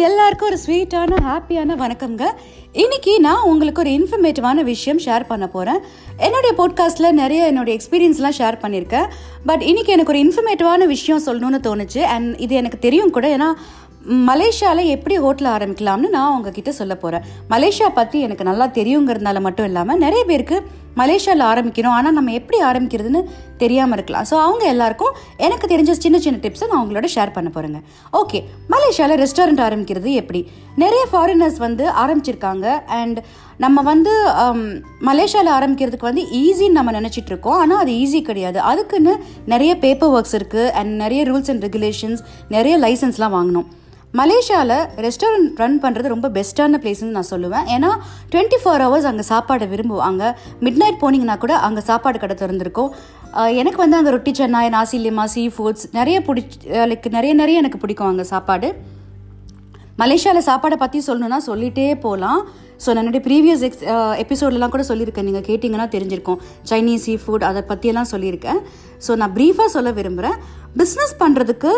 எல்லாருக்கும் ஒரு ஸ்வீட்டான ஹாப்பியான வணக்கம்ங்க. இன்னைக்கு நான் உங்களுக்கு ஒரு இன்ஃபர்மேட்டிவான விஷயம் ஷேர் பண்ண போகிறேன் என்னுடைய பாட்காஸ்ட்டில் நிறைய என்னுடைய எக்ஸ்பீரியன்ஸ்லாம் ஷேர் பண்ணியிருக்கேன். பட் இன்னைக்கு எனக்கு ஒரு இன்ஃபர்மேட்டிவான விஷயம் சொல்லணும்னு தோணுச்சு. அண்ட் இது எனக்கு தெரியும் கூட. ஏன்னா மலேசியாவில் எப்படி ஹோட்டல் ஆரம்பிக்கலாம்னு நான் உங்ககிட்ட சொல்ல போகிறேன் மலேசியா பற்றி எனக்கு நல்லா தெரியுங்கிறதுனால மட்டும் இல்லாமல் நிறைய பேருக்கு மலேசியாவில் ஆரம்பிக்கணும். ஆனால் நம்ம எப்படி ஆரம்பிக்கிறதுன்னு தெரியாமல் இருக்கலாம். ஸோ அவங்க எல்லாருக்கும் எனக்கு தெரிஞ்ச சின்ன சின்ன டிப்ஸை நான் அவங்களோட ஷேர் பண்ண போகிறேங்க ஓகே மலேசியாவில் ரெஸ்டாரண்ட் ஆரம்பிக்கிறது எப்படி? நிறைய ஃபாரினர்ஸ் வந்து ஆரம்பிச்சிருக்காங்க. அண்ட் நம்ம வந்து um, மலேசியாவில் ஆரம்பிக்கிறதுக்கு வந்து ஈஸின்னு நம்ம நினச்சிட்டு இருக்கோம். ஆனால் அது ஈஸி கிடையாது. அதுக்குன்னு நிறைய பேப்பர் ஒர்க்ஸ் இருக்குது அண்ட் நிறைய ரூல்ஸ் அண்ட் ரெகுலேஷன்ஸ் நிறைய லைசன்ஸ்லாம் வாங்கணும். மலேசியாவில் ரெஸ்டாரண்ட் ரன் பண்ணுறது ரொம்ப பெஸ்ட்டான பிளேஸ்னு நான் சொல்லுவேன். ஏன்னா டுவெண்ட்டி ஃபோர் ஹவர்ஸ் அங்கே சாப்பாடை விரும்புவாங்க. மிட் நைட் போனீங்கன்னா கூட அங்கே சாப்பாடு கடை திறந்துருக்கும். எனக்கு வந்து அங்கே ரொட்டி சென்னாய் நாசிலிமா சீ ஃபுட்ஸ் நிறைய பிடிச்சி லைக் நிறைய நிறைய எனக்கு பிடிக்கும் அங்கே சாப்பாடு. மலேசியாவில் சாப்பாடை பற்றி சொல்லணும்னா சொல்லிட்டே போகலாம் ஸோ நான் என்னுடைய ப்ரீவியஸ் எக்ஸ் எபிசோட்லாம் கூட சொல்லியிருக்கேன். நீங்கள் கேட்டிங்கன்னா தெரிஞ்சிருக்கும். சைனீஸ் சீ ஃபுட் அதை பற்றியெல்லாம் சொல்லியிருக்கேன். ஸோ நான் ப்ரீஃபாக சொல்ல விரும்புகிறேன் பிஸ்னஸ் பண்ணுறதுக்கு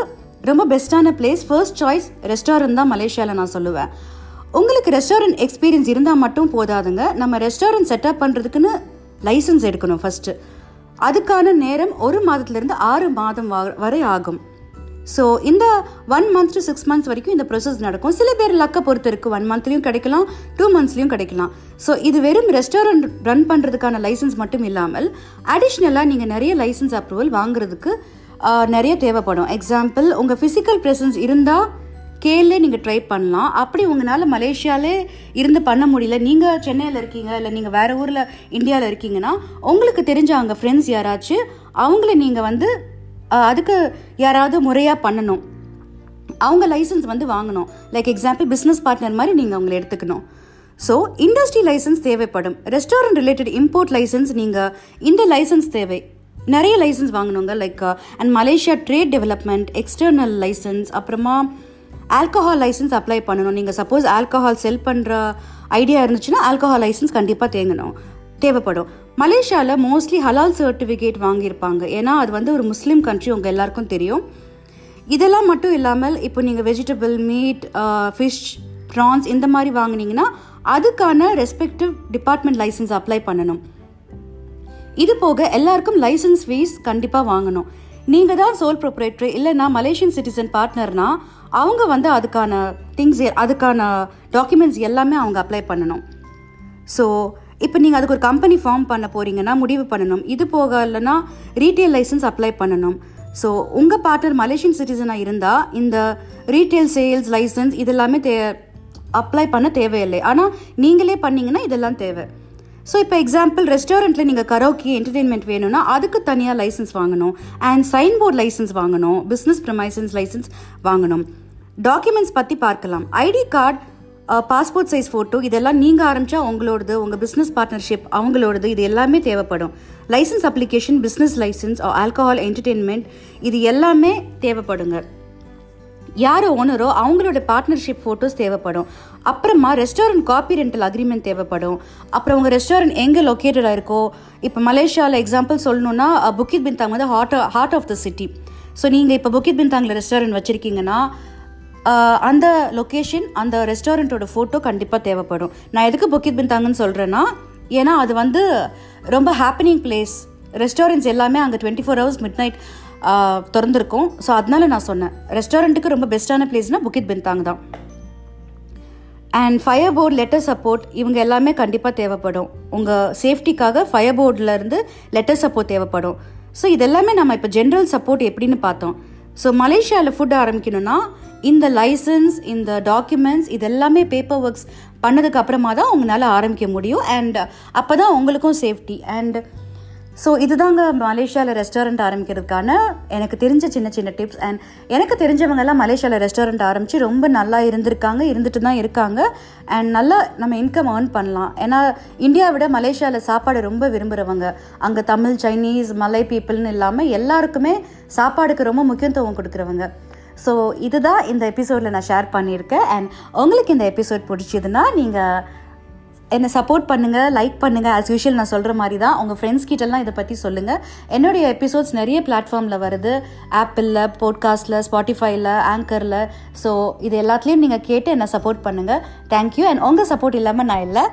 ரொம்ப பெஸ்ட்டான பிளேஸ் ஃபர்ஸ்ட் சாய்ஸ் ரெஸ்டாரண்ட் தான் மலேசியாவில் நான் சொல்லுவேன். உங்களுக்கு ரெஸ்டாரண்ட் எக்ஸ்பீரியன்ஸ் இருந்தால் மட்டும் போதாதுங்க. நம்ம ரெஸ்டாரண்ட் செட்டப் பண்ணுறதுக்குன்னு லைசன்ஸ் எடுக்கணும் ஃபஸ்ட்டு அதுக்கான நேரம் ஒரு மாதத்துலேருந்து ஆறு மாதம் வரை ஆகும். ஸோ இந்த one month to six months வரைக்கும் இந்த ப்ரொசஸ் நடக்கும். சில பேர் லக்கை பொறுத்து இருக்குது ஒன் மந்த்லேயும் கிடைக்கலாம் டூ மந்த்ஸ்லேயும் கிடைக்கலாம். ஸோ இது வெறும் ரெஸ்டாரண்ட் ரன் பண்ணுறதுக்கான லைசன்ஸ் மட்டும் இல்லாமல் அடிஷ்னலாக நீங்கள் நிறைய லைசன்ஸ் அப்ரூவல் வாங்குறதுக்கு நிறைய தேவைப்படும். எக்ஸாம்பிள் உங்கள் ஃபிசிக்கல் ப்ரெசன்ஸ் இருந்தால் கேலே நீங்கள் ட்ரை பண்ணலாம். அப்படி உங்களால் மலேசியாவிலே இருந்து பண்ண முடியல. நீங்கள் சென்னையில் இருக்கீங்க இல்லை நீங்கள் வேறு ஊரில் இந்தியாவில் இருக்கீங்கன்னா உங்களுக்கு தெரிஞ்ச அங்கே ஃப்ரெண்ட்ஸ் யாராச்சும் அவங்கள நீங்கள் வந்து அதுக்கு யாராவது முறையாக பண்ணணும். அவங்க லைசன்ஸ் வந்து வாங்கணும். லைக் எக்ஸாம்பிள் பிஸ்னஸ் பார்ட்னர் மாதிரி நீங்கள் அவங்கள எடுத்துக்கணும். ஸோ இண்டஸ்ட்ரி லைசன்ஸ் தேவைப்படும். ரெஸ்டாரண்ட் ரிலேட்டட் இம்போர்ட் லைசன்ஸ் நீங்கள் இந்த லைசன்ஸ் தேவை. நிறைய லைசன்ஸ் வாங்கினவங்க like and Malaysia trade development external licence அப்புறமா ஆல்கஹால் லைசன்ஸ் அப்ளை பண்ணணும். நீங்கள் சப்போஸ் ஆல்கஹால் செல் பண்ணுற ஐடியா இருந்துச்சுன்னா ஆல்கஹால் லைசன்ஸ் கண்டிப்பாக தேங்கணும். தேவைப்படும். மலேசியாவில் மோஸ்ட்லி ஹலால் சர்டிஃபிகேட் வாங்கியிருப்பாங்க. ஏன்னா அது வந்து ஒரு முஸ்லீம் கண்ட்ரி உங்கள் எல்லாருக்கும் தெரியும். இதெல்லாம் மட்டும் இல்லாமல் இப்போ நீங்கள் வெஜிடபிள் மீட் ஃபிஷ் ப்ரான்ஸ் இந்த மாதிரி வாங்கினீங்கன்னா அதுக்கான ரெஸ்பெக்டிவ் டிபார்ட்மெண்ட் லைசன்ஸ் அப்ளை பண்ணணும். இது போக எல்லாருக்கும் லைசன்ஸ் ஃபீஸ் கண்டிப்பாக வாங்கணும். நீங்கள் தான் சோல் ப்ரொப்ரேட்டரி இல்லைன்னா மலேசியன் சிட்டிசன் பார்ட்னர்னா அவங்க வந்து அதுக்கான திங்ஸ் அதுக்கான டாக்குமெண்ட்ஸ் எல்லாமே அவங்க அப்ளை பண்ணணும். ஸோ இப்போ நீங்கள் அதுக்கு ஒரு கம்பெனி ஃபார்ம் பண்ண போகிறீங்கன்னா முடிவு பண்ணணும். இது போக இல்லைன்னா ரீட்டைல் லைசன்ஸ் அப்ளை பண்ணணும். ஸோ உங்கள் பார்ட்னர் மலேசியன் சிட்டிசனாக இருந்தால் இந்த ரீட்டைல் சேல்ஸ் லைசன்ஸ் இதெல்லாமே தே அப்ளை பண்ண தேவையில்லை. ஆனால் நீங்களே பண்ணிங்கன்னா இதெல்லாம் தேவை. ஸோ இப்போ எக்ஸாம்பிள் ரெஸ்டாரண்ட்டில் நீங்கள் கரோக்கி என்டர்டெயின்மெண்ட் வேணும்னா அதுக்கு தனியாக லைசன்ஸ் வாங்கணும். அண்ட் சைன் போர்ட் லைசன்ஸ் வாங்கணும் பிஸ்னஸ் ப்ரமைசன்ஸ் லைசன்ஸ் வாங்கணும். டாக்குமெண்ட்ஸ் பற்றி பார்க்கலாம். ID card passport size photo இதெல்லாம் நீங்கள் ஆரம்பித்தா உங்களோடது உங்கள் பிஸ்னஸ் பார்ட்னர்ஷிப் அவங்களோடது இது எல்லாமே தேவைப்படும். Licence application business licence alcohol entertainment இது எல்லாமே தேவைப்படுங்க. யார் ஓனரோ அவங்களோட பார்ட்னர்ஷிப் ஃபோட்டோஸ் தேவைப்படும். அப்புறமா ரெஸ்டாரண்ட் காப்பி ரெண்டல் அக்ரிமெண்ட் தேவைப்படும். அப்புறம் உங்கள் ரெஸ்டாரண்ட் எங்கே லொக்கேட்டடாக இருக்கோ இப்போ மலேசியாவில் எக்ஸாம்பிள் சொல்லணும்னா புக்கித் பின்தாங் வந்து heart heart of the city so நீங்கள் இப்போ புக்கித் பின்தாங்கில் ரெஸ்டாரண்ட் வச்சுருக்கீங்கன்னா அந்த லொக்கேஷன் அந்த ரெஸ்டாரண்ட்டோட ஃபோட்டோ கண்டிப்பாக தேவைப்படும். நான் எதுக்கு புக்கித் பின்தாங்கன்னு சொல்கிறேன்னா ஏன்னா அது வந்து ரொம்ப ஹாப்பினிங் பிளேஸ் ரெஸ்டாரண்ட்ஸ் எல்லாமே அங்கே twenty four hours midnight திறந்துருக்கும். ஸோ அதனால நான் சொன்னேன். ரெஸ்டாரண்ட்டுக்கு ரொம்ப பெஸ்ட்டான பிளேஸ்னால் புக்கித் பின்தாங் தான். And fire board letter support இவங்க எல்லாமே கண்டிப்பாக தேவைப்படும். உங்கள் சேஃப்டிக்காக ஃபயர் போர்டிலேருந்து லெட்டர் சப்போர்ட் தேவைப்படும். ஸோ இதெல்லாமே நம்ம இப்போ ஜென்ரல் சப்போர்ட் எப்படின்னு பார்த்தோம். ஸோ மலேசியாவில் ஃபுட் ஆரம்பிக்கணும்னா இந்த லைசன்ஸ் இந்த டாக்குமெண்ட்ஸ் இது எல்லாமே பேப்பர் ஒர்க்ஸ் பண்ணதுக்கு அப்புறமா தான் உங்களால் ஆரம்பிக்க முடியும். அண்ட் அப்போ தான் உங்களுக்கும் சேஃப்டி அண்ட் ஸோ இதுதாங்க மலேசியாவில் ரெஸ்டாரண்ட் ஆரம்பிக்கிறதுக்கான எனக்கு தெரிஞ்ச சின்ன சின்ன டிப்ஸ் அண்ட் எனக்கு தெரிஞ்சவங்கெல்லாம் மலேசியாவில் ரெஸ்டாரண்ட் ஆரம்பித்து ரொம்ப நல்லா இருந்திருக்காங்க இருந்துட்டு தான் இருக்காங்க. அண்ட் நல்லா நம்ம இன்கம் ஏர்ன் பண்ணலாம். ஏன்னா இந்தியாவை விட மலேசியாவில் சாப்பாடு ரொம்ப விரும்புகிறவங்க அங்கே தமிழ் சைனீஸ் மலை பீப்புள்னு இல்லாமல் எல்லாருக்குமே சாப்பாடுக்கு ரொம்ப முக்கியத்துவம் கொடுக்குறவங்க. ஸோ இதுதான் இந்த எபிசோடில் நான் ஷேர் பண்ணியிருக்கேன். அண்ட் உங்களுக்கு இந்த எபிசோட் பிடிச்சதுன்னா நீங்கள் என்னை சப்போர்ட் பண்ணுங்கள் லைக் பண்ணுங்கள் ஆஸ் யூஷுவல் நான் சொல்கிற மாதிரி தான் உங்கள் ஃப்ரெண்ட்ஸ் கிட்டலாம் இதை பற்றி சொல்லுங்கள் என்னுடைய எபிசோட்ஸ் நிறைய பிளாட்ஃபார்மில் வருது. ஆப்பிளில் போட்காஸ்ட்டில் ஸ்பாட்டிஃபைல ஆங்கரில் ஸோ இது எல்லாத்துலேயும் நீங்கள் கேட்டு என்னை சப்போர்ட் பண்ணுங்கள் தேங்க்யூ அண்ட் உங்கள் சப்போர்ட் இல்லாமல் நான் இல்லை.